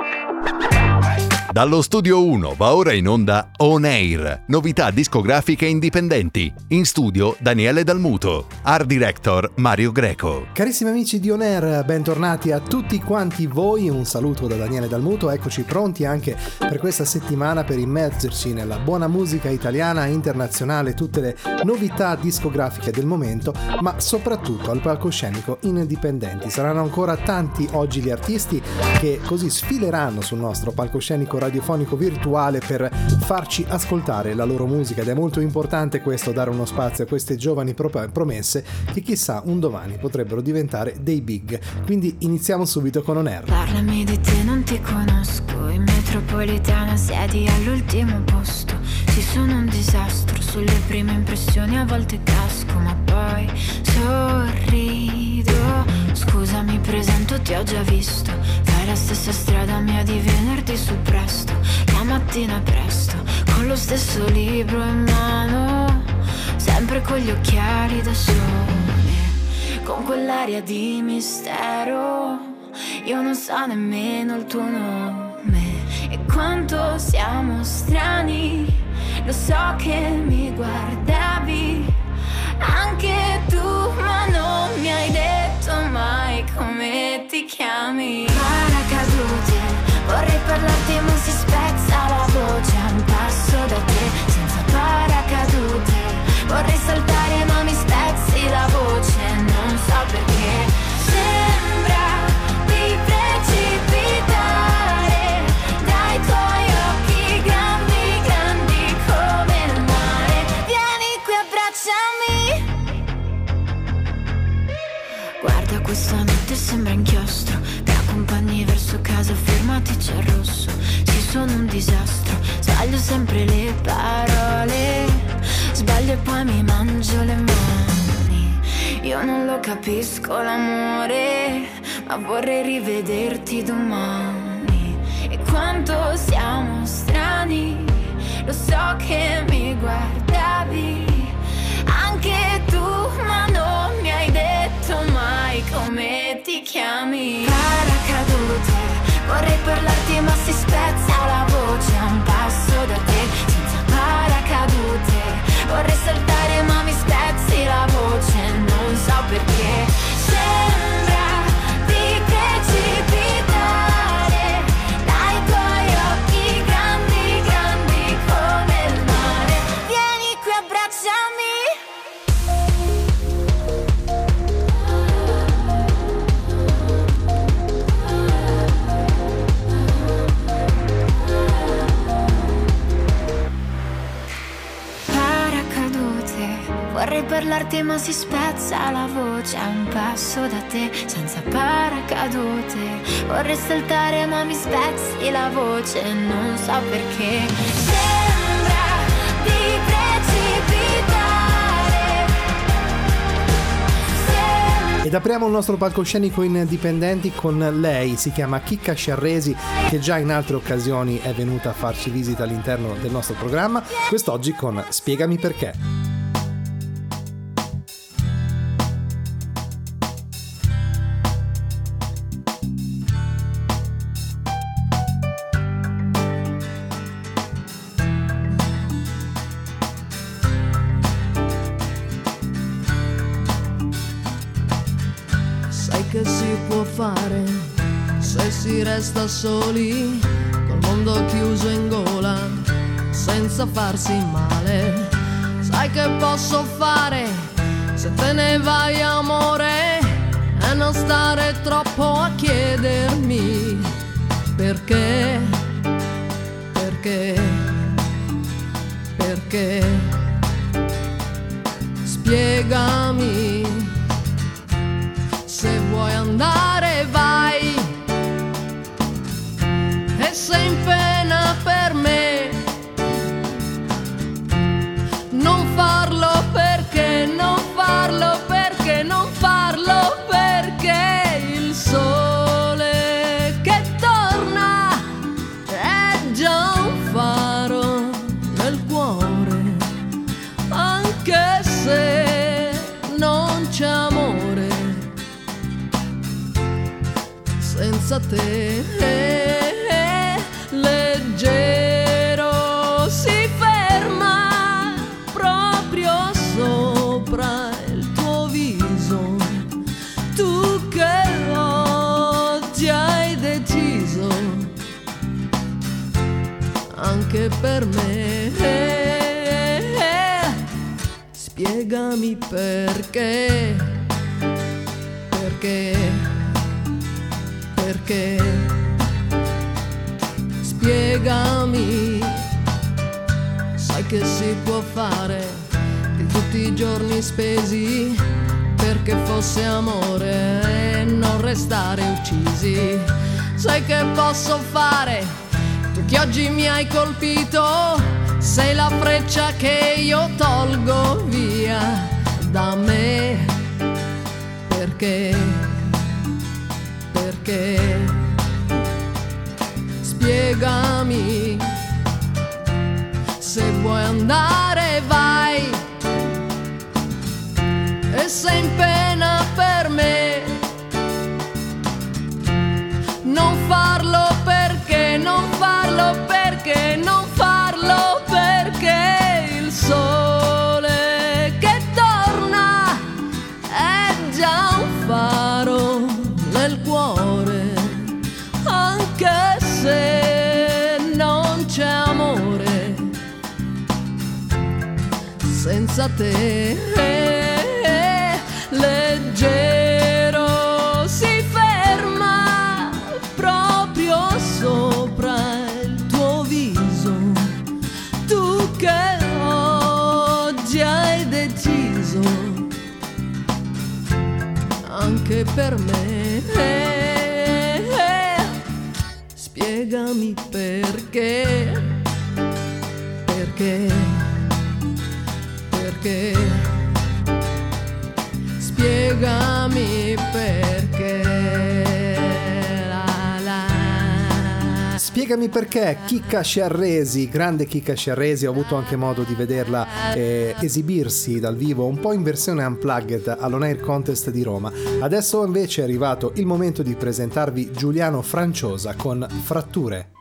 Ha ha Dallo studio 1 va ora in onda On Air, novità discografiche indipendenti. In studio Daniele Dalmuto, art director Mario Greco. Carissimi amici di On Air, bentornati a tutti quanti voi. Un saluto da Daniele Dalmuto. Eccoci pronti anche per questa settimana per immergerci nella buona musica italiana internazionale, tutte le novità discografiche del momento, ma soprattutto al palcoscenico indipendenti. Saranno ancora tanti oggi gli artisti che così sfileranno sul nostro palcoscenico radiofonico virtuale per farci ascoltare la loro musica ed è molto importante questo dare uno spazio a queste giovani promesse che chissà un domani potrebbero diventare dei big. Quindi iniziamo subito con On Air. Parlami di te, non ti conosco, in metropolitana siedi all'ultimo posto. Ci sono un disastro, sulle prime impressioni a volte casco, ma poi sorrido. Scusa, mi presento, ti ho già visto. Fai la stessa strada mia di venerdì su presto. La mattina presto, con lo stesso libro in mano. Sempre con gli occhiali da sole. Con quell'aria di mistero. Io non so nemmeno il tuo nome. E quanto siamo strani. Lo so che mi guardavi anche tu, ma non mi hai detto mai come ti chiami. Paracadute, vorrei parlarti ma si spezza la voce a un passo da te, senza paracadute. Vorrei saltare capisco l'amore, ma vorrei rivederti domani. E quanto siamo strani, lo so che mi guardavi. Anche tu, ma non mi hai detto mai come ti chiami. Paracadute, vorrei parlarti ma si spezza la voce a un passo da te, senza paracadute. Vorrei saltare parlarti ma si spezza la voce a un passo da te, senza paracadute. Vorrei saltare ma mi spezzi la voce, non so perché. Sembra di precipitare. Sembra Ed apriamo il nostro palcoscenico indipendenti con lei, si chiama Chicca Sciarresi, che già in altre occasioni è venuta a farci visita all'interno del nostro programma, quest'oggi con Spiegami perché. Si resta soli, col mondo chiuso in gola, senza farsi male. Sai che posso fare se te ne vai amore e non stare troppo a chiedermi perché, perché, perché. Spiegami se vuoi andare anche per me. Spiegami perché, perché, perché. Spiegami, sai che si può fare di tutti i giorni spesi perché fosse amore e non restare uccisi. Sai che posso fare? Che oggi mi hai colpito, sei la freccia che io tolgo via da me. Perché? Perché? Spiegami. Se vuoi andare vai e sei in pena per me. Non farlo senza te leggero si ferma proprio sopra il tuo viso. Tu che oggi hai deciso anche per me. Spiegami perché, perché, perché spiegami perché. La, la. Spiegami perché Chicca Sciarresi, grande Chicca Sciarresi, ho avuto anche modo di vederla eh, esibirsi dal vivo un po' in versione unplugged all'On Air Contest di Roma. Adesso invece è arrivato il momento di presentarvi Giuliano Franciosa con Fratture.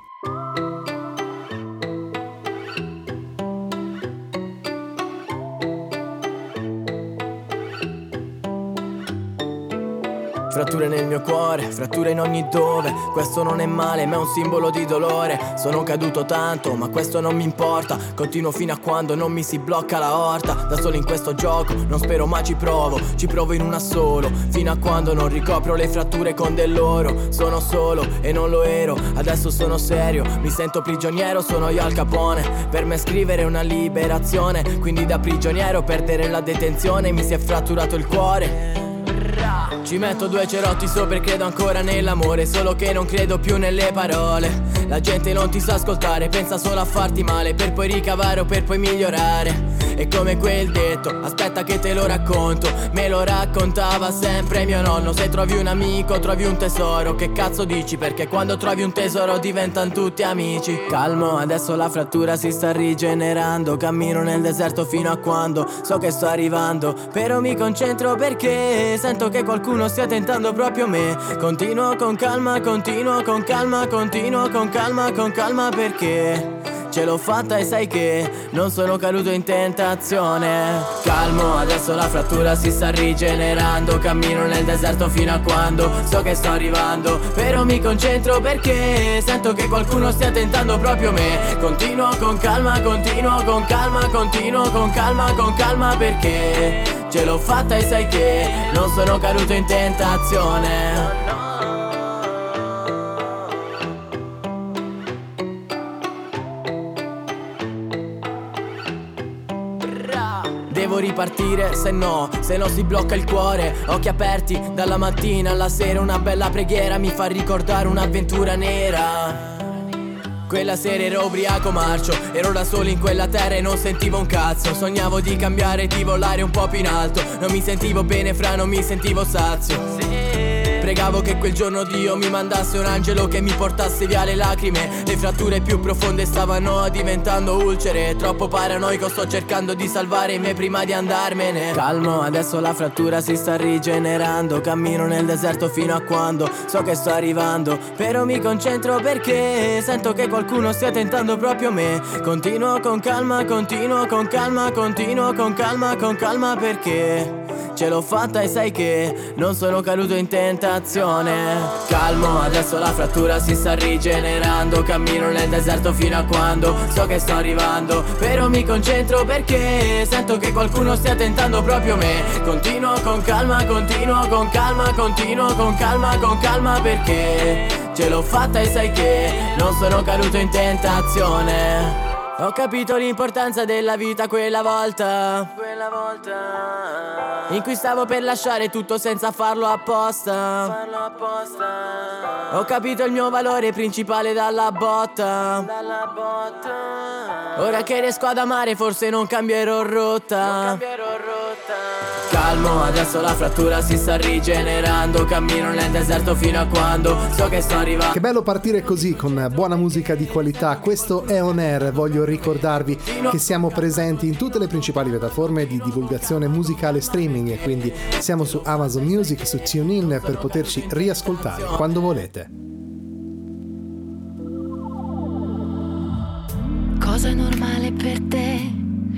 Fratture nel mio cuore, fratture in ogni dove. Questo non è male ma è un simbolo di dolore. Sono caduto tanto ma questo non mi importa. Continuo fino a quando non mi si blocca la orta. Da solo in questo gioco non spero ma ci provo. Ci provo in una solo Fino a quando non ricopro le fratture con dell'oro Sono solo e non lo ero Adesso sono serio. Mi sento prigioniero sono io al capone. Per me scrivere è una liberazione. Quindi da prigioniero perdere la detenzione. Mi si è fratturato il cuore ci metto due cerotti sopra e credo ancora nell'amore Solo che non credo più nelle parole. La gente non ti sa ascoltare, pensa solo a farti male Per poi ricavare o per poi migliorare è come quel detto, aspetta che te lo racconto. Me lo raccontava sempre mio nonno. Se trovi un amico trovi un tesoro. Che cazzo dici? Perché quando trovi un tesoro diventano tutti amici. Calmo, adesso la frattura si sta rigenerando. Cammino nel deserto fino a quando So che sto arrivando. Però mi concentro perché Sento che qualcuno stia tentando proprio me. Continuo con calma, continuo con calma Continuo con calma, con calma perché Ce l'ho fatta e sai che non sono caduto in tentazione. Calmo, adesso la frattura si sta rigenerando. Cammino nel deserto fino a quando so che sto arrivando. Però mi concentro perché sento che qualcuno stia tentando proprio me. Continuo con calma, continuo con calma, continuo con calma, con calma perché Ce l'ho fatta e sai che non sono caduto in tentazione devo ripartire Se no, se no si blocca il cuore. Occhi aperti dalla mattina alla sera Una bella preghiera mi fa ricordare un'avventura nera. Quella sera ero ubriaco marcio Ero da solo in quella terra e non sentivo un cazzo. Sognavo di cambiare, di volare un po' più in alto Non mi sentivo bene fra, non mi sentivo sazio. sì. Pregavo che quel giorno Dio mi mandasse un angelo che mi portasse via le lacrime. Le fratture più profonde stavano diventando ulcere. Troppo paranoico sto cercando di salvare me prima di andarmene. Calmo, adesso la frattura si sta rigenerando. Cammino nel deserto fino a quando so che sto arrivando. Però mi concentro perché sento che qualcuno stia tentando proprio me. Continuo con calma, continuo con calma, continuo con calma, con calma perché ce l'ho fatta e sai che non sono caduto in tentazione. Calmo, adesso la frattura si sta rigenerando. Cammino nel deserto fino a quando so che sto arrivando. Però mi concentro perché sento che qualcuno stia tentando proprio me. Continuo con calma, continuo con calma, continuo con calma, con calma perché ce l'ho fatta e sai che non sono caduto in tentazione ho capito l'importanza della vita quella volta. Quella volta. In cui stavo per lasciare tutto senza farlo apposta. Farlo apposta. Ho capito il mio valore principale dalla botta. Dalla botta. Ora che riesco ad amare, forse non cambierò rotta. Non cambierò rotta. Calmo, adesso la frattura si sta rigenerando. Cammino nel deserto fino a quando so che sto arrivando. Che bello partire così con buona musica di qualità. Questo è On Air, voglio ricordarvi che siamo presenti in tutte le principali piattaforme di divulgazione musicale streaming E quindi siamo su Amazon Music, su TuneIn per poterci riascoltare quando volete. Cosa è normale per te?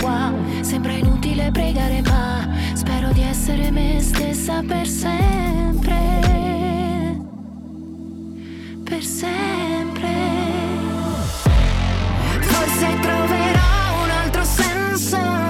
qua, sembra inutile pregare ma spero di essere me stessa per sempre per sempre. Forse troverò un altro senso.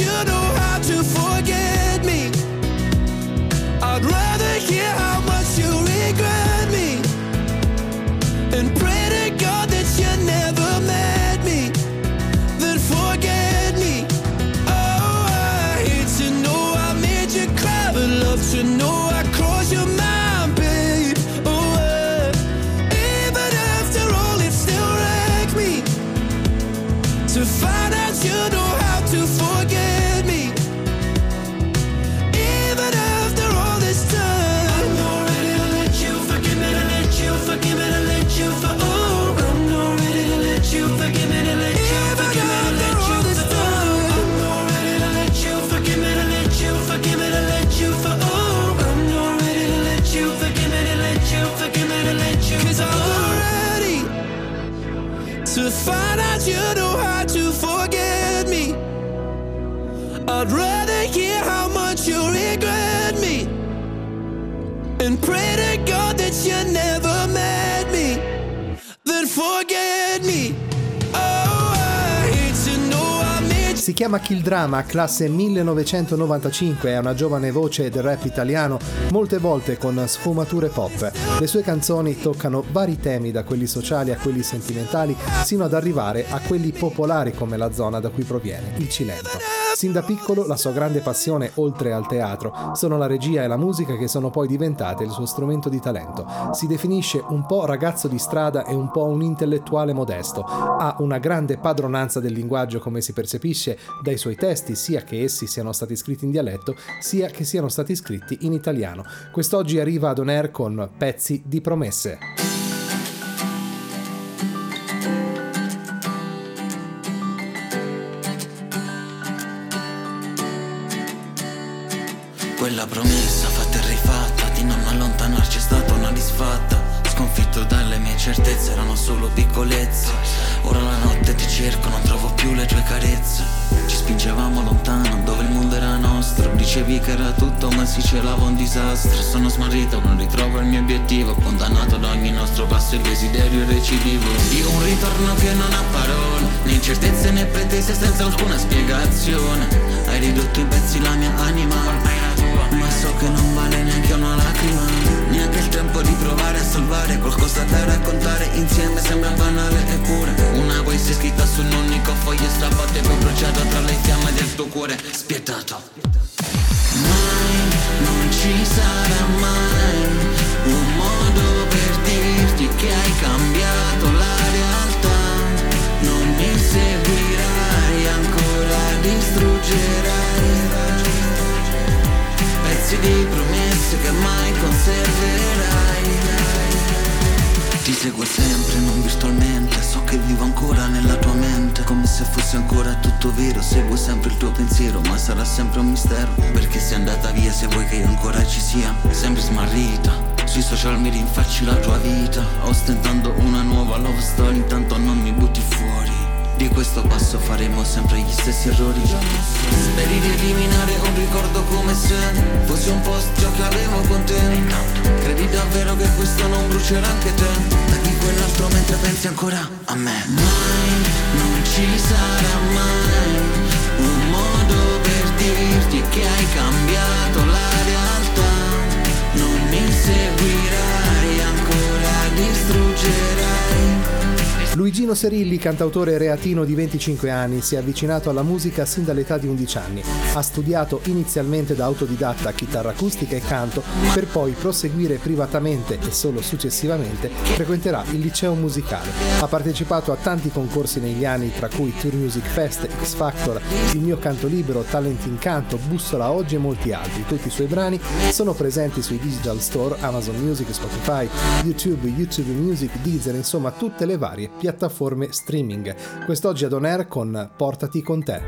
you know how to forget me. I'd rather hear chiama Kill Drama, classe 1995, è una giovane voce del rap italiano, molte volte con sfumature pop. Le sue canzoni toccano vari temi, da quelli sociali a quelli sentimentali, sino ad arrivare a quelli popolari come la zona da cui proviene, il Cilento. Sin da piccolo la sua grande passione, oltre al teatro, sono la regia e la musica che sono poi diventate il suo strumento di talento. Si definisce un po' ragazzo di strada e un po' un intellettuale modesto. Ha una grande padronanza del linguaggio come si percepisce dai suoi testi, sia che essi siano stati scritti in dialetto, sia che siano stati scritti in italiano. Quest'oggi arriva ad On con pezzi di promesse. Quella promessa fatta e rifatta. Di non allontanarci è stata una disfatta. Sconfitto dalle mie certezze erano solo piccolezze. Ora la notte ti cerco, non trovo più le tue carezze. Ci spingevamo lontano dove il mondo era nostro. Dicevi che era tutto ma si celava un disastro. Sono smarrito, non ritrovo il mio obiettivo. Condannato ad ogni nostro passo il desiderio recidivo. Di un ritorno che non ha parole Né incertezze né pretese senza alcuna spiegazione. Hai ridotto in pezzi la mia anima ma so che non vale neanche una lacrima. Neanche il tempo di provare a salvare Qualcosa da raccontare insieme sembra banale eppure Una poesia scritta su un unico foglio strappato e poi bruciato tra le fiamme del tuo cuore spietato. Mai, non ci sarà mai Un modo per dirti che hai cambiato la realtà. Non mi seguirai ancora distruggerai pezzi di promesse che mai conserverai. Ti seguo sempre, non virtualmente So che vivo ancora nella tua mente. Come se fosse ancora tutto vero Seguo sempre il tuo pensiero Ma sarà sempre un mistero. Perché sei andata via se vuoi che io ancora ci sia. Sempre smarrita Sui social mi rinfacci la tua vita Ostentando una nuova love story Intanto non mi butti fuori di questo passo faremo sempre gli stessi errori. Speri di eliminare un ricordo come se Fosse un post ciò che avevo con te. Credi davvero che questo non brucerà anche te? Da di quell'altro mentre pensi ancora a me. Mai, non ci sarà mai Un modo per dirti che hai cambiato la realtà. Non mi seguirai ancora, distruggerai Luigino Serilli, cantautore reatino di 25 anni, si è avvicinato alla musica sin dall'età di 11 anni. Ha studiato inizialmente da autodidatta chitarra acustica e canto, per poi proseguire privatamente e solo successivamente frequenterà il liceo musicale. Ha partecipato a tanti concorsi negli anni, tra cui Tour Music Fest, X Factor, Il mio canto libero, Talent in canto, Bussola oggi e molti altri. Tutti i suoi brani sono presenti sui digital store, Amazon Music, Spotify, YouTube, YouTube Music, Deezer, insomma tutte le varie piattaforme streaming. Quest'oggi ad On Air con Portati con te.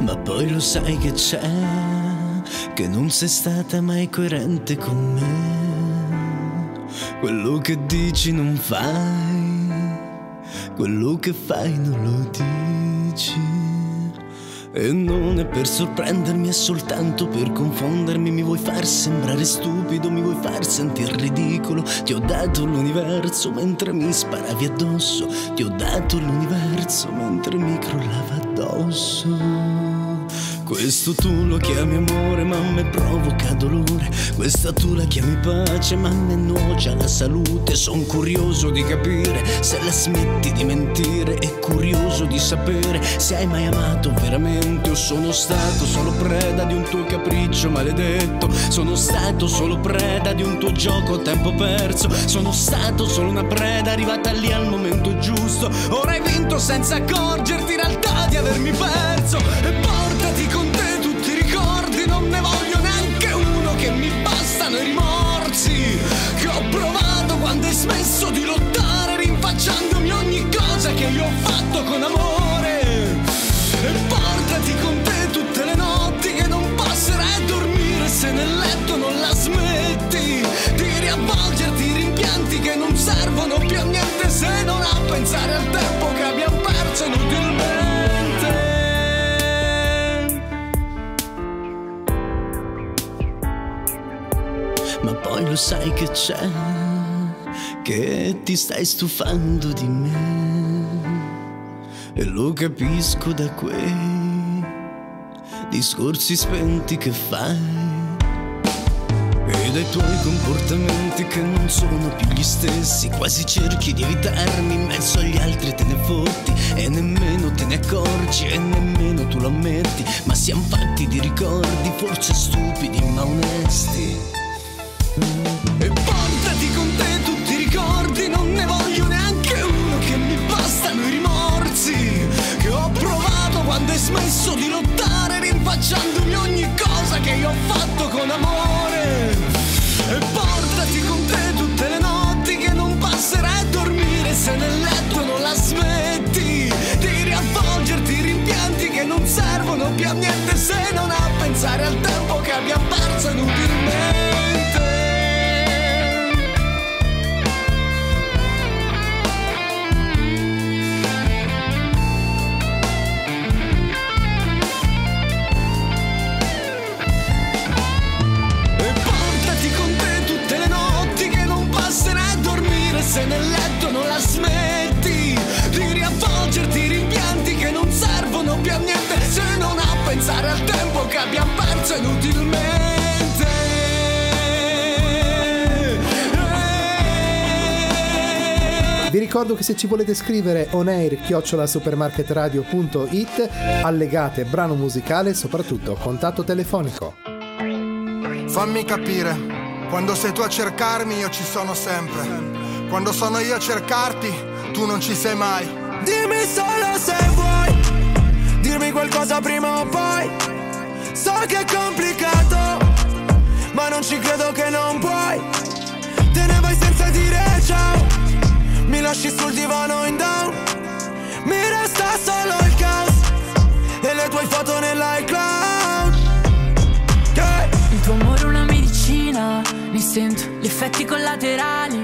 Ma poi lo sai che c'è, che non sei stata mai coerente con me. Quello che dici non fai, quello che fai non lo dici. E non è per sorprendermi, è soltanto per confondermi. Mi vuoi far sembrare stupido, mi vuoi far sentire ridicolo. Ti ho dato l'universo mentre mi sparavi addosso. Ti ho dato l'universo mentre mi crollava addosso. Questo tu lo chiami amore ma a me provoca dolore. Questa tu la chiami pace ma a me nuoce alla salute. Sono curioso di capire se la smetti di mentire E curioso di sapere se hai mai amato veramente O sono stato solo preda di un tuo capriccio maledetto. Sono stato solo preda di un tuo gioco a tempo perso. Sono stato solo una preda arrivata lì al momento giusto. Ora hai vinto senza accorgerti in realtà di avermi perso. E portati con te tutti i ricordi, non ne voglio neanche uno che mi bastano i rimorsi che ho provato quando hai smesso di lottare, rinfacciandomi ogni cosa che io ho fatto con amore. E portati con te tutte le notti che non passerai a dormire se nel letto non la smetti di riavvolgerti i rimpianti che non servono più a niente se non a pensare al tempo che abbiamo perso inutilmente. Ma poi lo sai che c'è, che ti stai stufando di me. E lo capisco da quei discorsi spenti che fai. E dai tuoi comportamenti che non sono più gli stessi Quasi cerchi di evitarmi, in mezzo agli altri te ne fotti E nemmeno te ne accorgi e nemmeno tu lo ammetti Ma siamo fatti di ricordi, forse stupidi ma onesti hai smesso di lottare, rinfacciandomi ogni cosa che io ho fatto con amore. E portati con te tutte le notti che non passerai a dormire se nel letto non la smetti di riavvolgerti rimpianti che non servono più a niente se non a pensare al tempo che abbiamo perso inutilmente. Se nel letto non la smetti di riavvolgerti rimpianti che non servono più a niente se non a pensare al tempo che abbiamo perso inutilmente. Vi ricordo che se ci volete scrivere onair supermarketradio.it allegate brano musicale e soprattutto contatto telefonico. Fammi capire, quando sei tu a cercarmi io ci sono sempre. Quando sono io a cercarti, tu non ci sei mai. Dimmi solo se vuoi dirmi qualcosa prima o poi. So che è complicato, ma non ci credo che non puoi. Te ne vai senza dire ciao. Mi lasci sul divano in down. Mi resta solo il caos e le tue foto nell'iCloud. Yeah. Il tuo amore è una medicina, ne sento gli effetti collaterali.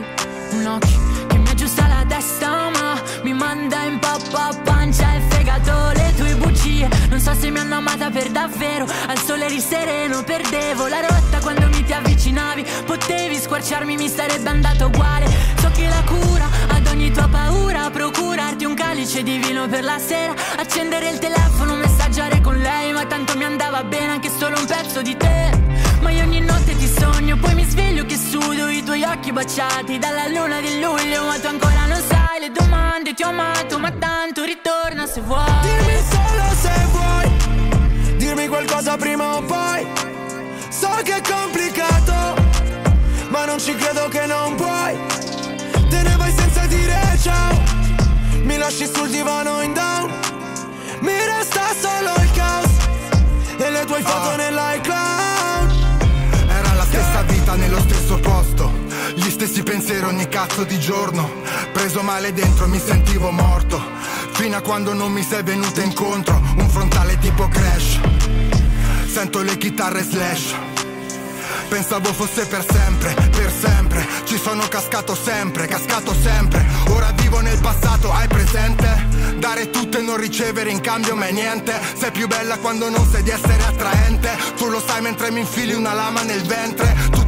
Se mi hanno amata per davvero. Al sole eri sereno, perdevo la rotta quando mi ti avvicinavi. Potevi squarciarmi, mi sarebbe andato uguale. So che la cura ad ogni tua paura, procurarti un calice di vino per la sera Accendere il telefono, messaggiare con lei Ma tanto mi andava bene anche solo un pezzo di te Ma io ogni notte ti sogno Poi mi sveglio che sudo i tuoi occhi baciati Dalla luna di luglio Ma tu ancora non sai le domande Ti ho amato ma tanto ritorna se vuoi Dimmi solo Dirmi qualcosa prima o poi. So che è complicato Ma non ci credo che non puoi. Te ne vai senza dire ciao. Mi lasci sul divano in down. Mi resta solo il caos E le tue foto Ah. nell'iCloud Era la stessa vita nello stesso posto. Gli stessi pensieri ogni cazzo di giorno. Preso male dentro mi sentivo morto. Fino a quando non mi sei venuta incontro. Un frontale tipo crash Sento le chitarre slash. Pensavo fosse per sempre, per sempre. Ci sono cascato sempre, cascato sempre. Ora vivo nel passato, hai presente? Dare tutto e non ricevere in cambio mai niente. Sei più bella quando non sai di essere attraente. Tu lo sai mentre mi infili una lama nel ventre. Sti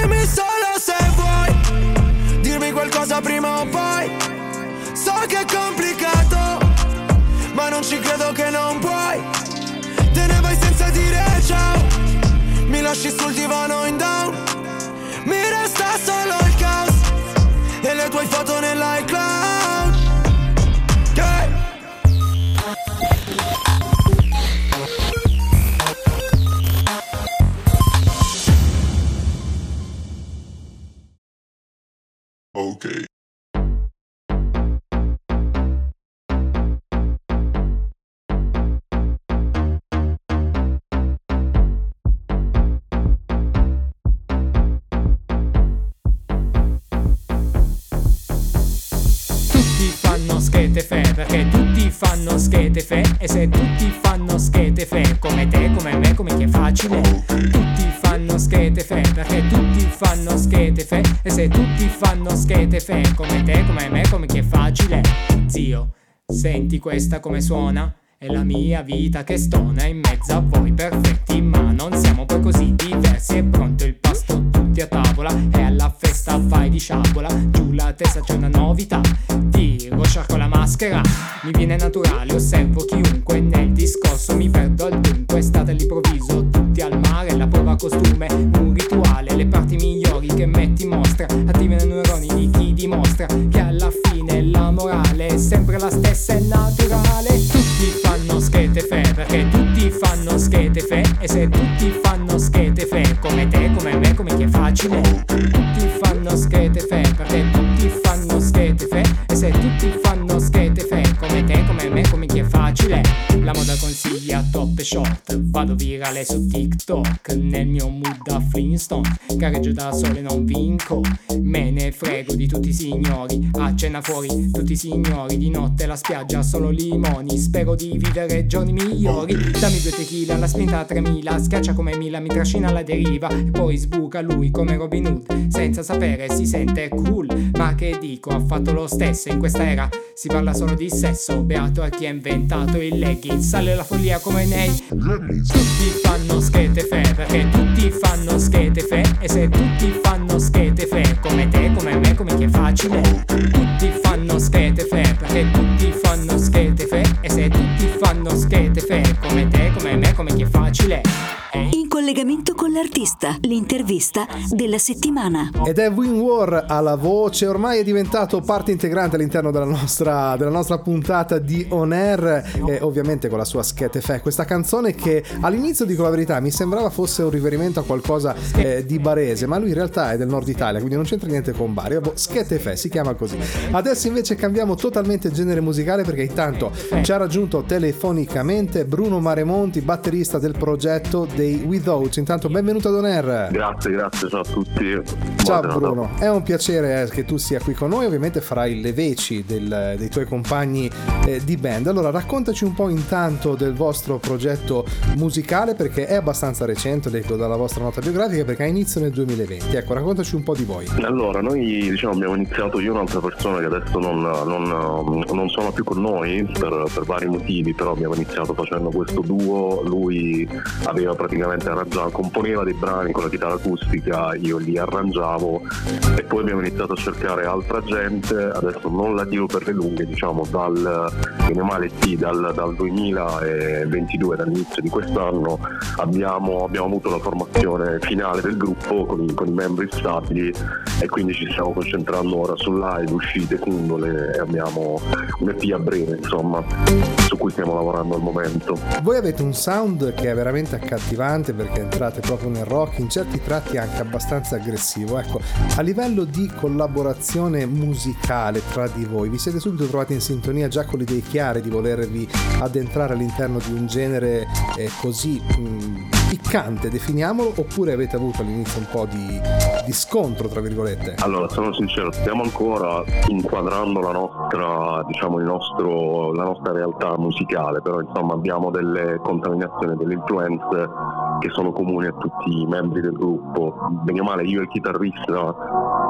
Dimmi solo se vuoi Dirmi qualcosa prima o poi. So che è complicato Ma non ci credo che non puoi. Te ne vai senza dire ciao. Mi lasci sul divano in down. Mi resta solo il caos E le tue foto nell'iCloud Fanno schete fe perché tutti fanno schete fe e se tutti fanno schete fe come te, come me, come chi è facile. Tutti fanno schete fe perché tutti fanno schete fe se tutti fanno schete fe come te, come me, come chi è facile. Zio, senti questa come suona? È la mia vita che stona in mezzo a voi perfetti ma non siamo poi così diversi. È pronto il pasto tutti a tavola e alla festa vai di sciabola. Giù la testa c'è una novità Tiro, sciarco la maschera. Mi viene naturale, osservo chiunque Nel discorso mi perdo al dunque È all'improvviso, tutti al mare La prova costume, un rituale Le parti migliori che metti mostra Attive nei neuroni di chi dimostra Che alla fine la morale è sempre la stessa, è naturale. Tutti fanno schete fe Perché tutti fanno schete fe E se tutti fanno schete fe Come te, come me, come chi è facile. Tutti fanno schete fe Perché tutti fanno schete fe E se tutti fanno schete fe Come te, come me, come chi è facile. La moda consiglia top e short Vado virale su TikTok Nel mio mood da Flintstone Gareggio da sole non vinco. Me ne frego di tutti i signori A cena fuori tutti i signori Di notte la spiaggia solo limoni. Spero di vivere giorni migliori Dammi due tequila, la spinta a 3000 Schiaccia come Mila, mi trascina alla deriva. E poi sbuca lui come Robin Hood Senza sapere si sente cool. Ma che dico, ha fatto lo stesso In questa era. Si parla solo di sesso Beato a chi ha inventato il legging. Sale la follia come nei Tutti fanno schete fe Perché tutti fanno schete fe E se tutti fanno schete fe Come te, come me, come chi è facile? Tutti fanno schete fe Perché tutti fanno schete fe E se tutti fanno schete fe Come te, come me, come chi è facile collegamento con l'artista, l'intervista della settimana. Ed è Win War alla voce, ormai è diventato parte integrante all'interno della nostra, della nostra puntata di On Air e ovviamente con la sua Schete Fe. Questa canzone che all'inizio, dico la verità, mi sembrava fosse un riferimento a qualcosa eh, di barese, ma lui in realtà è del nord Italia, quindi non c'entra niente con Bari. Vabbè, Schete Fe si chiama così. Adesso invece cambiamo totalmente genere musicale perché intanto ci ha raggiunto telefonicamente Bruno Maremonti, batterista del progetto dei With Coach. Intanto benvenuto ad On Air. Grazie, grazie, ciao a tutti. Ciao Buona Bruno, è un piacere eh, che tu sia qui con noi, ovviamente farai le veci del- dei tuoi compagni eh, di band. Allora raccontaci un po' intanto del vostro progetto musicale perché è abbastanza recente, leggo dalla vostra nota biografica perché ha inizio nel 2020. Ecco, raccontaci un po' di voi. Allora, noi diciamo, abbiamo iniziato io e un'altra persona che adesso non, non- non sono più con noi per, per vari motivi, però abbiamo iniziato facendo questo duo, lui aveva praticamente arrangiato, componeva dei brani con la chitarra acustica, io li arrangiavo e poi abbiamo iniziato a cercare altra gente, adesso non la tiro per le lunghe, diciamo dal, bene male sì, dal, dal 2022, dall'inizio di quest'anno abbiamo, abbiamo avuto la formazione finale del gruppo con i, con i membri stabili e quindi ci stiamo concentrando ora su live, uscite, singole e abbiamo un EP a breve insomma su cui stiamo lavorando al momento. Voi avete un sound che è veramente accattivante perché entrate proprio nel rock, in certi tratti anche abbastanza aggressivo. Ecco, a livello di collaborazione musicale tra di voi, vi siete subito trovati in sintonia già con l'idea chiare di volervi addentrare all'interno di un genere eh, così mh, piccante, definiamolo, oppure avete avuto all'inizio un po' di, di scontro, tra virgolette? Allora, sono sincero, stiamo ancora inquadrando la nostra, diciamo, il nostro, la nostra realtà musicale, però insomma abbiamo delle contaminazioni, delle influenze che sono comuni a tutti i membri del gruppo. Bene o male, io e il chitarrista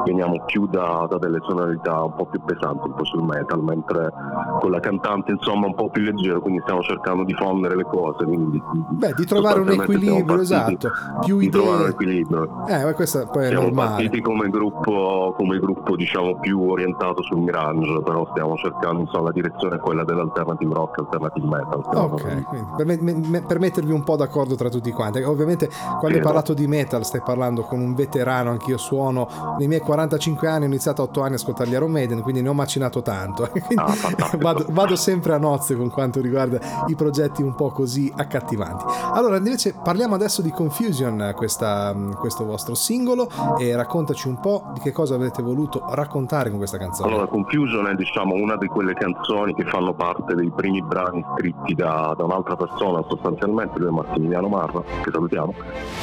veniamo più da, da delle sonorità un po' più pesanti, un po' sul metal, mentre con la cantante insomma un po' più leggero, quindi stiamo cercando di fondere le cose. Quindi, Beh, di trovare un siamo equilibrio, esatto. Più idee. equilibrio. Eh, ma questo poi è Siamo normale. partiti come gruppo, come gruppo diciamo più orientato sul grunge, però stiamo cercando, insomma, la direzione è quella dell'alternative rock, alternative metal. Ok, per, me- me- per mettervi un po' d'accordo tra tutti quanti. Ovviamente quando hai Sì, parlato di metal stai parlando con un veterano, anch'io suono. Nei miei 45 anni ho iniziato a 8 anni a ascoltare gli Iron Maiden, quindi ne ho macinato tanto. Quindi Ah, vado, vado sempre a nozze con quanto riguarda i progetti un po' così accattivanti. Allora invece parliamo adesso di Confusion, questa- questo vostro singolo, e raccontaci un po' di che cosa avete voluto raccontare con questa canzone. Allora, Confusion è diciamo, una di quelle canzoni che fanno parte dei primi brani scritti da, da un'altra persona, sostanzialmente, lui è Massimiliano Marra, che salutiamo.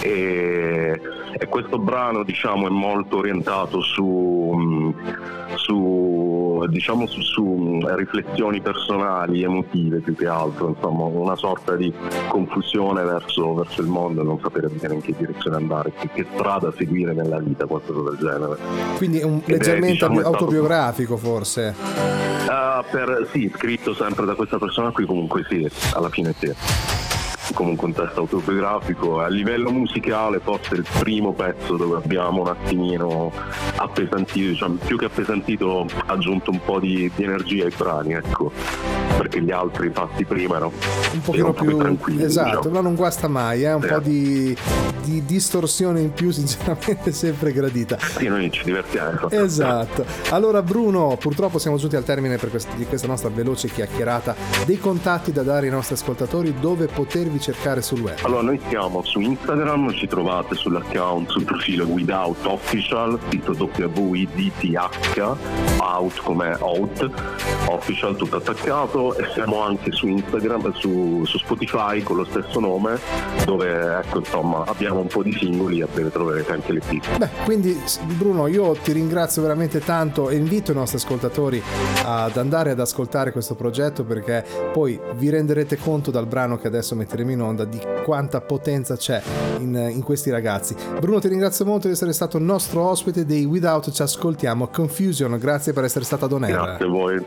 E, e questo brano diciamo, è molto orientato su, su, diciamo, su, su, riflessioni personali, emotive più che altro, insomma, una sorta di confusione verso, verso il mondo e non sapere bene in che direzione andare, che, che strada seguire nella vita, qualcosa del genere. Quindi è un Ed è, leggermente diciamo, è stato- autobiografico forse. Ah, per, sì, scritto sempre da questa persona qui, comunque sì, alla fine sì. Comunque un testo autobiografico. A livello musicale forse il primo pezzo dove abbiamo un attimino appesantito, diciamo, più che appesantito, aggiunto un po' di, di energia ai brani, ecco. Perché gli altri fatti prima erano un pochino erano più tranquilli. esatto, diciamo. ma non guasta mai, eh? un Sì. po' di, di distorsione in più, sinceramente, sempre gradita. Sì, noi ci divertiamo. Esatto. Allora, Bruno, purtroppo siamo giunti al termine per quest- di questa nostra veloce chiacchierata. Dei contatti da dare ai nostri ascoltatori dove potervi cercare sul web. Allora, noi siamo su Instagram, ci trovate sull'account, sul profilo Without Official, scritto W-I-D-T-H, out come out, official tutto attaccato, e siamo anche su Instagram, su, su Spotify con lo stesso nome, dove ecco insomma abbiamo un po' di singoli, a breve troverete anche le piste. Beh, quindi Bruno, io ti ringrazio veramente tanto e invito i nostri ascoltatori ad andare ad ascoltare questo progetto perché poi vi renderete conto dal brano che adesso metteremo in onda di quanta potenza c'è in, in questi ragazzi. Bruno, ti ringrazio molto di essere stato nostro ospite dei Without, ci ascoltiamo. Confusion, grazie per essere stata Air. Grazie a voi.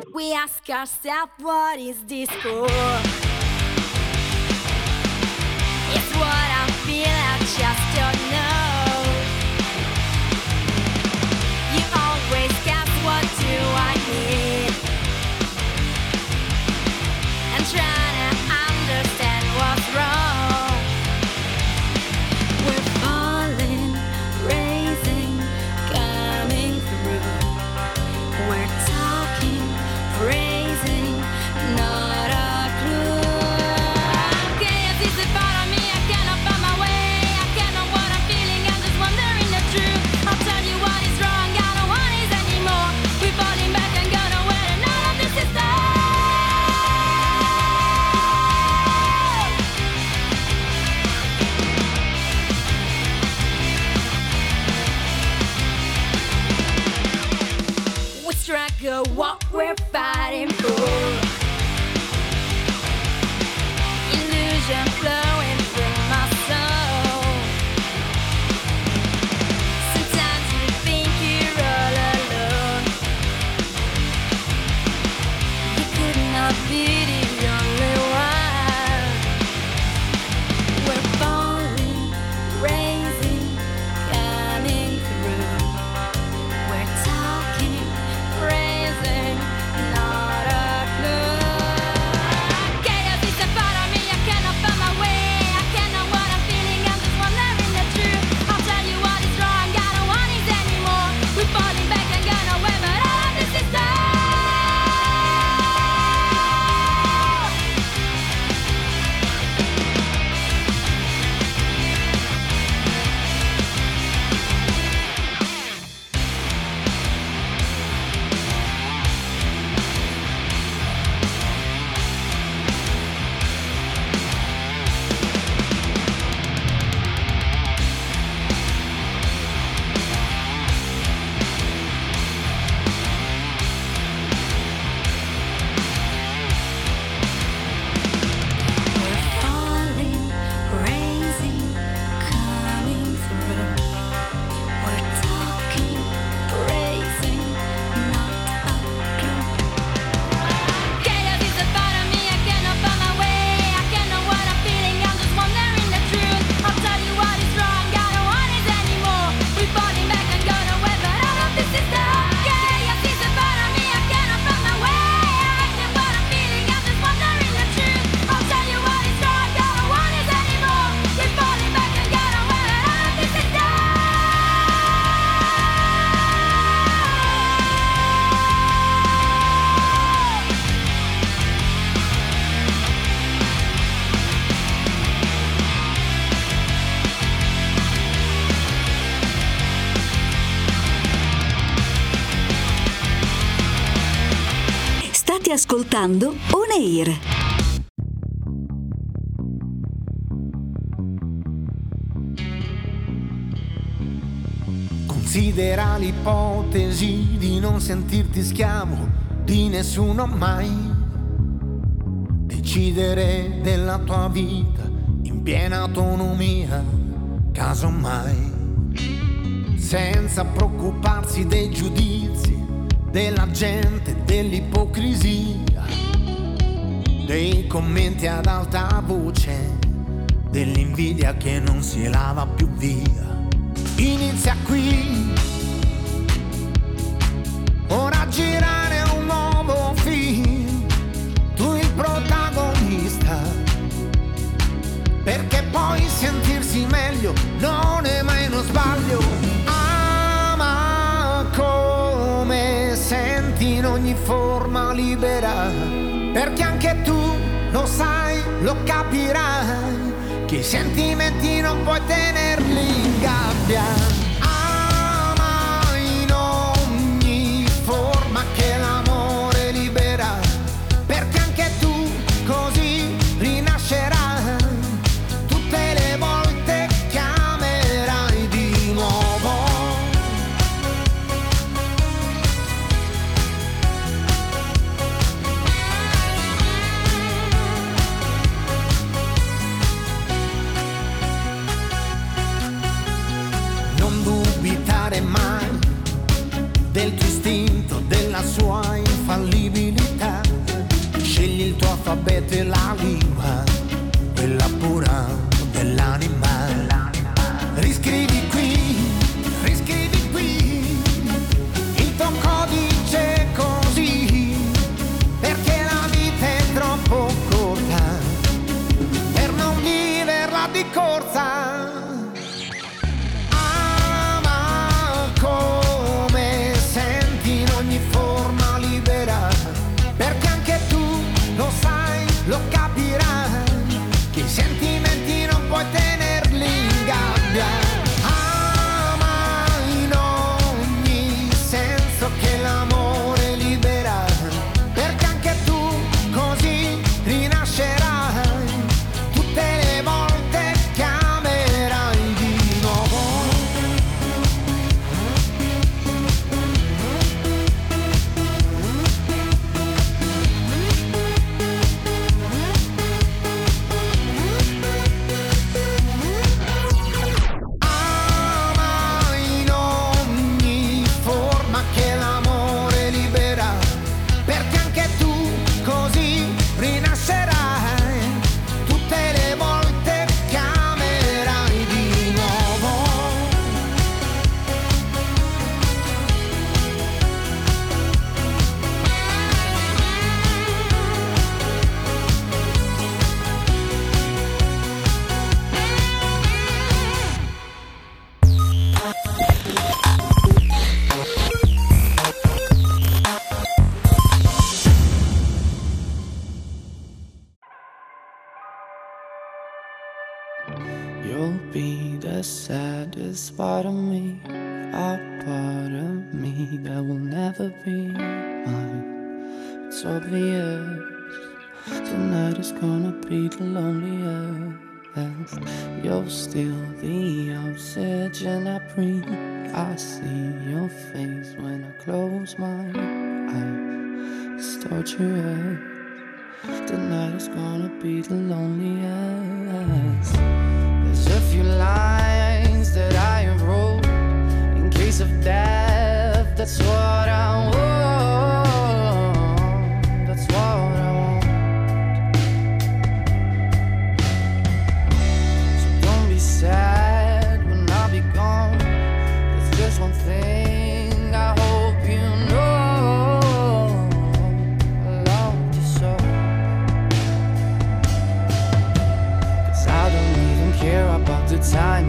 Go, what we're fighting for. ascoltando On Air. Considera l'ipotesi di non sentirti schiavo di nessuno mai. Decidere della tua vita in piena autonomia, casomai. Senza preoccuparsi dei giudizi della gente, dell'ipocrisia dei commenti ad alta voce, dell'invidia che non si lava più via. Inizia qui, ora girare un nuovo film, tu il protagonista, perché poi sentirsi meglio non è mai uno sbaglio. Ama come senti in ogni forma libera perché anche tu lo sai, lo capirai, che i sentimenti non puoi tenerli in gabbia. Be mine. It's obvious tonight is gonna be the loneliest. You're still the oxygen I breathe. I see your face when I close my eyes. It's torture. Tonight is gonna be the loneliest. There's a few lines that I have wrote in case of death. That's what I want. That's what I want. So don't be sad when I'll be gone. There's just one thing I hope you know. I love you so. Cause I don't even care about the time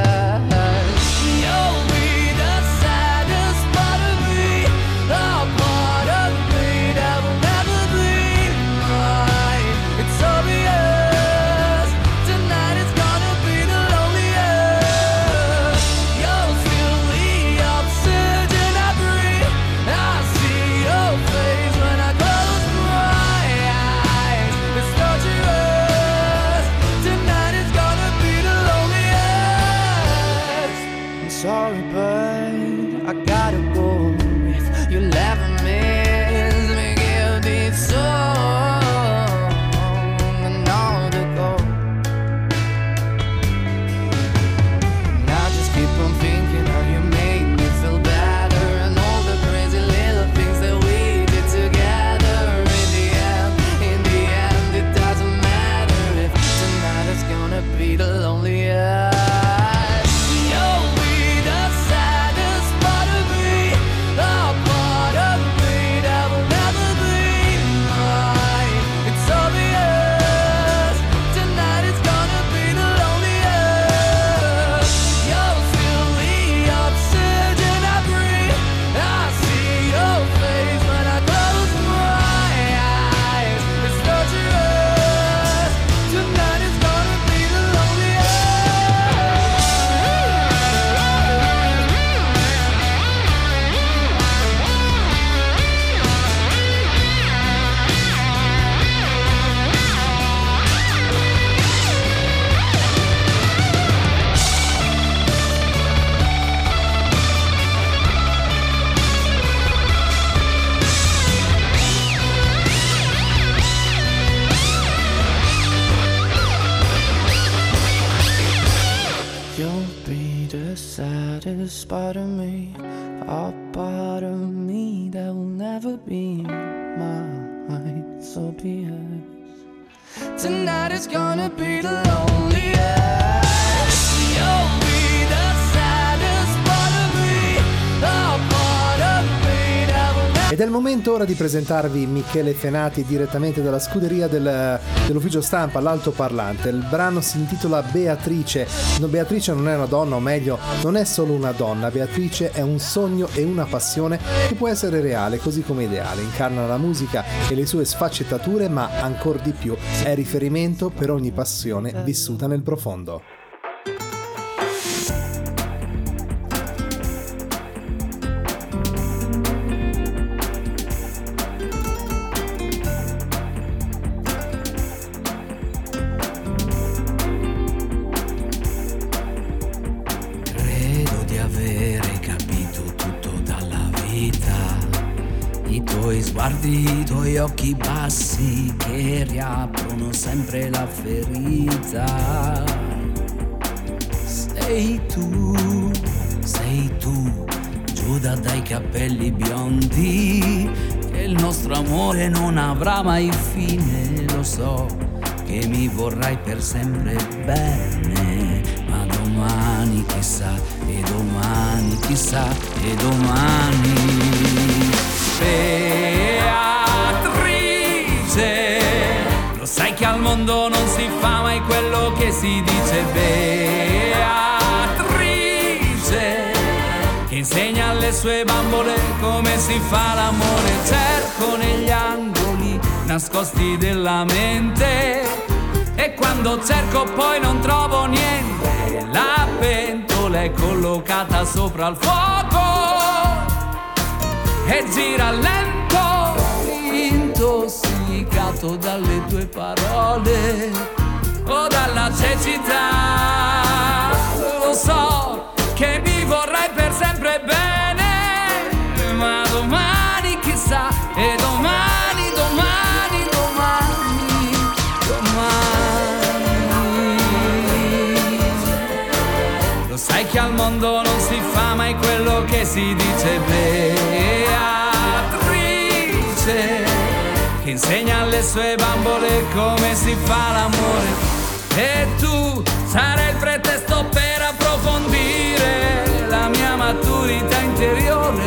Momento ora di presentarvi Michele Fenati direttamente dalla scuderia del- dell'ufficio stampa all'altoparlante. Il brano si intitola Beatrice. No, Beatrice non è una donna, o meglio, non è solo una donna. Beatrice è un sogno e una passione che può essere reale, così come ideale. Incarna la musica e le sue sfaccettature, ma ancora di più è riferimento per ogni passione vissuta nel profondo. Tuoi occhi bassi che riaprono sempre la ferita. Sei tu, sei tu, Giuda dai capelli biondi, che il nostro amore non avrà mai fine, lo so che mi vorrai per sempre bene, ma domani chissà, e domani chissà, e domani. Beatrice, che al mondo non si fa mai quello che si dice Beatrice, che in sue bambole come si fa l'amore. Cerco negli angoli nascosti della mente e quando cerco poi non trovo niente. La pentola è collocata sopra il fuoco e gira lento, intossicato dalle tue parole o dalla cecità. Lo so che mi vorrai per sempre bene, ma domani chissà e domani, domani, domani, domani. Lo sai che al mondo non si fa mai quello che si dice Beatrice insegna alle sue bambole come si fa l'amore. E tu sarai il pretesto per approfondire la mia maturità interiore.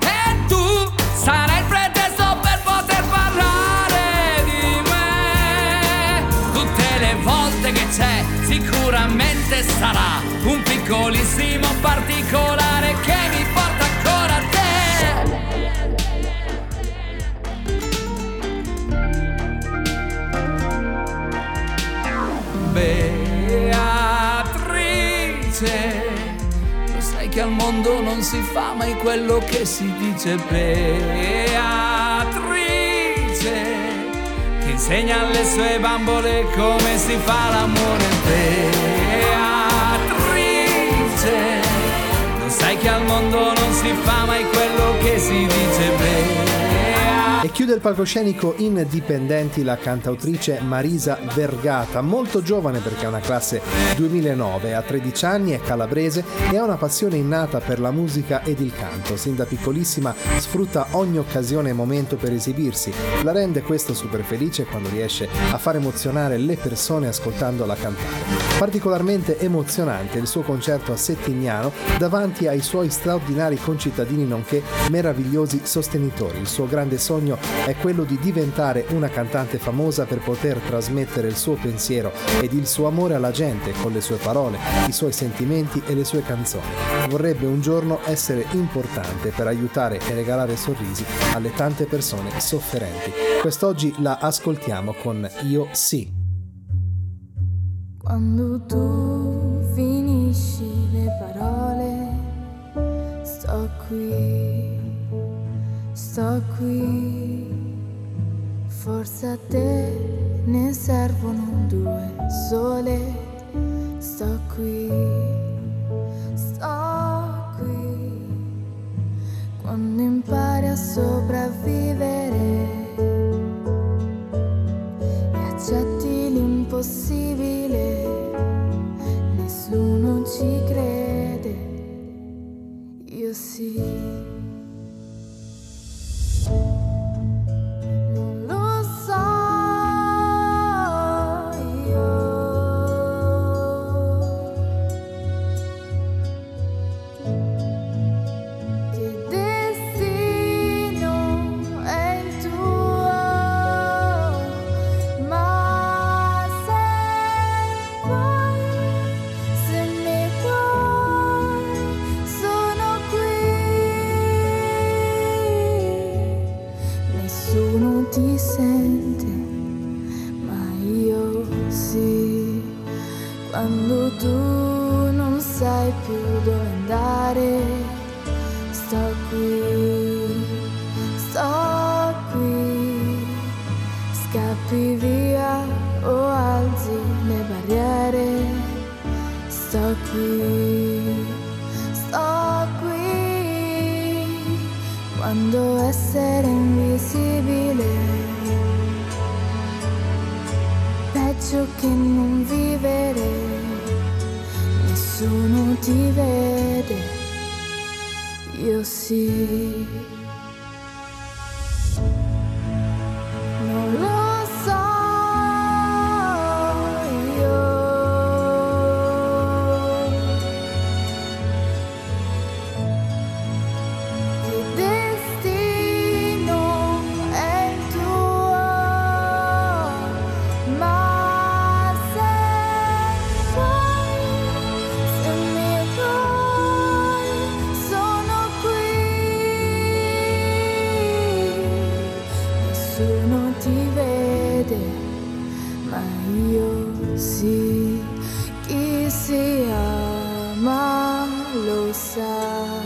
E tu sarai il pretesto per poter parlare di me. Tutte le volte che c'è sicuramente sarà un piccolissimo particolare che al mondo non si fa mai quello che si dice Beatrice, che insegna alle sue bambole come si fa l'amore Beatrice, lo sai che al mondo non si fa mai quello che si dice Beatrice. Chiude il palcoscenico Indipendenti la cantautrice Marisa Vergata, molto giovane perché ha una classe 2009, ha 13 anni, è calabrese e ha una passione innata per la musica ed il canto. Sin da piccolissima sfrutta ogni occasione e momento per esibirsi. La rende questo super felice quando riesce a far emozionare le persone ascoltandola cantare. Particolarmente emozionante il suo concerto a Settignano davanti ai suoi straordinari concittadini nonché meravigliosi sostenitori. Il suo grande sogno è quello di diventare una cantante famosa per poter trasmettere il suo pensiero ed il suo amore alla gente con le sue parole, i suoi sentimenti e le sue canzoni. Vorrebbe un giorno essere importante per aiutare e regalare sorrisi alle tante persone sofferenti. Quest'oggi la ascoltiamo con Io sì. Quando tu finisci le parole, sto qui, sto qui. Forse a te ne servono due sole. Sto qui, sto qui. Quando impari a sopravvivere e accetti l'impossibile, nessuno ci crede. Io sì. Ma io sì, chi si ama lo sa,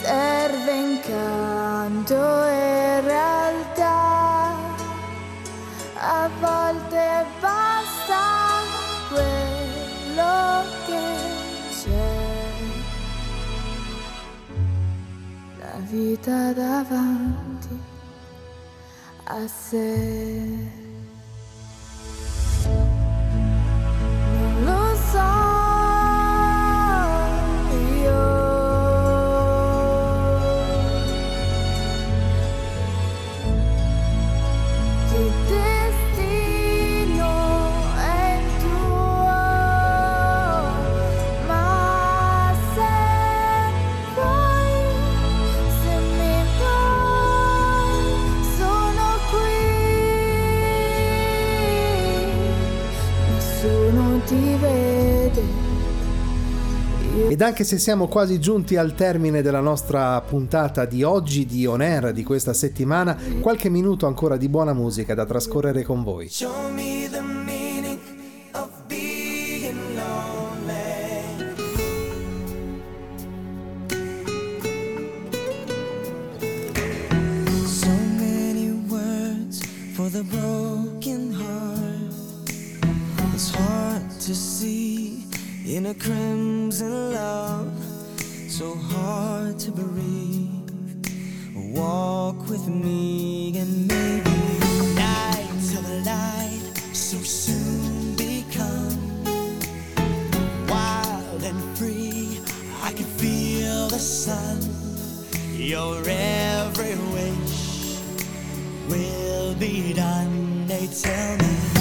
serve incanto e realtà, a volte basta quello che c'è, la vita davanti a sé. Ti vede. Ed anche se siamo quasi giunti al termine della nostra puntata di oggi di On Air di questa settimana, qualche minuto ancora di buona musica da trascorrere con voi. Crimson love. So hard to breathe. Walk with me and maybe night the light so soon become wild and free. I can feel the sun. Your every wish will be done. They tell me,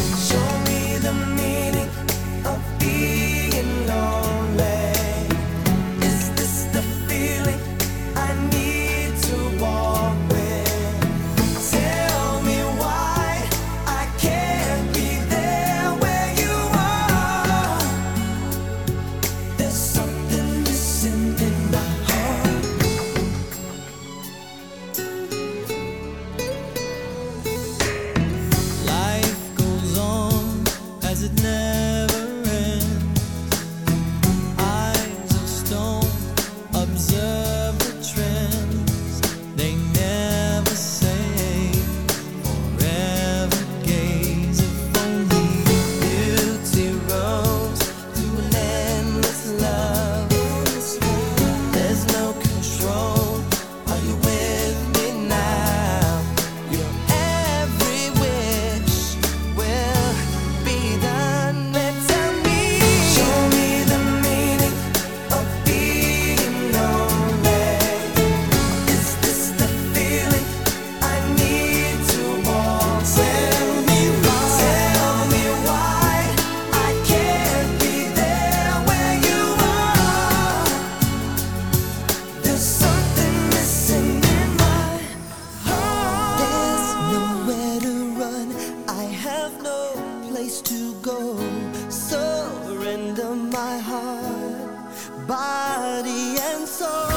body and soul.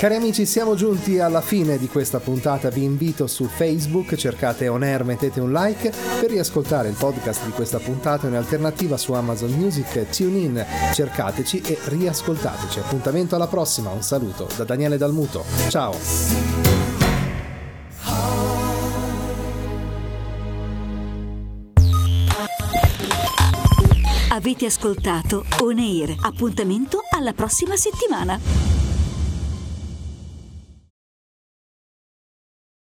Cari amici, siamo giunti alla fine di questa puntata. Vi invito su Facebook, cercate On Air, mettete un like per riascoltare il podcast di questa puntata in alternativa su Amazon Music, TuneIn, cercateci e riascoltateci. Appuntamento alla prossima, un saluto da Daniele Dalmuto. Ciao! Avete ascoltato On Air. Appuntamento alla prossima settimana.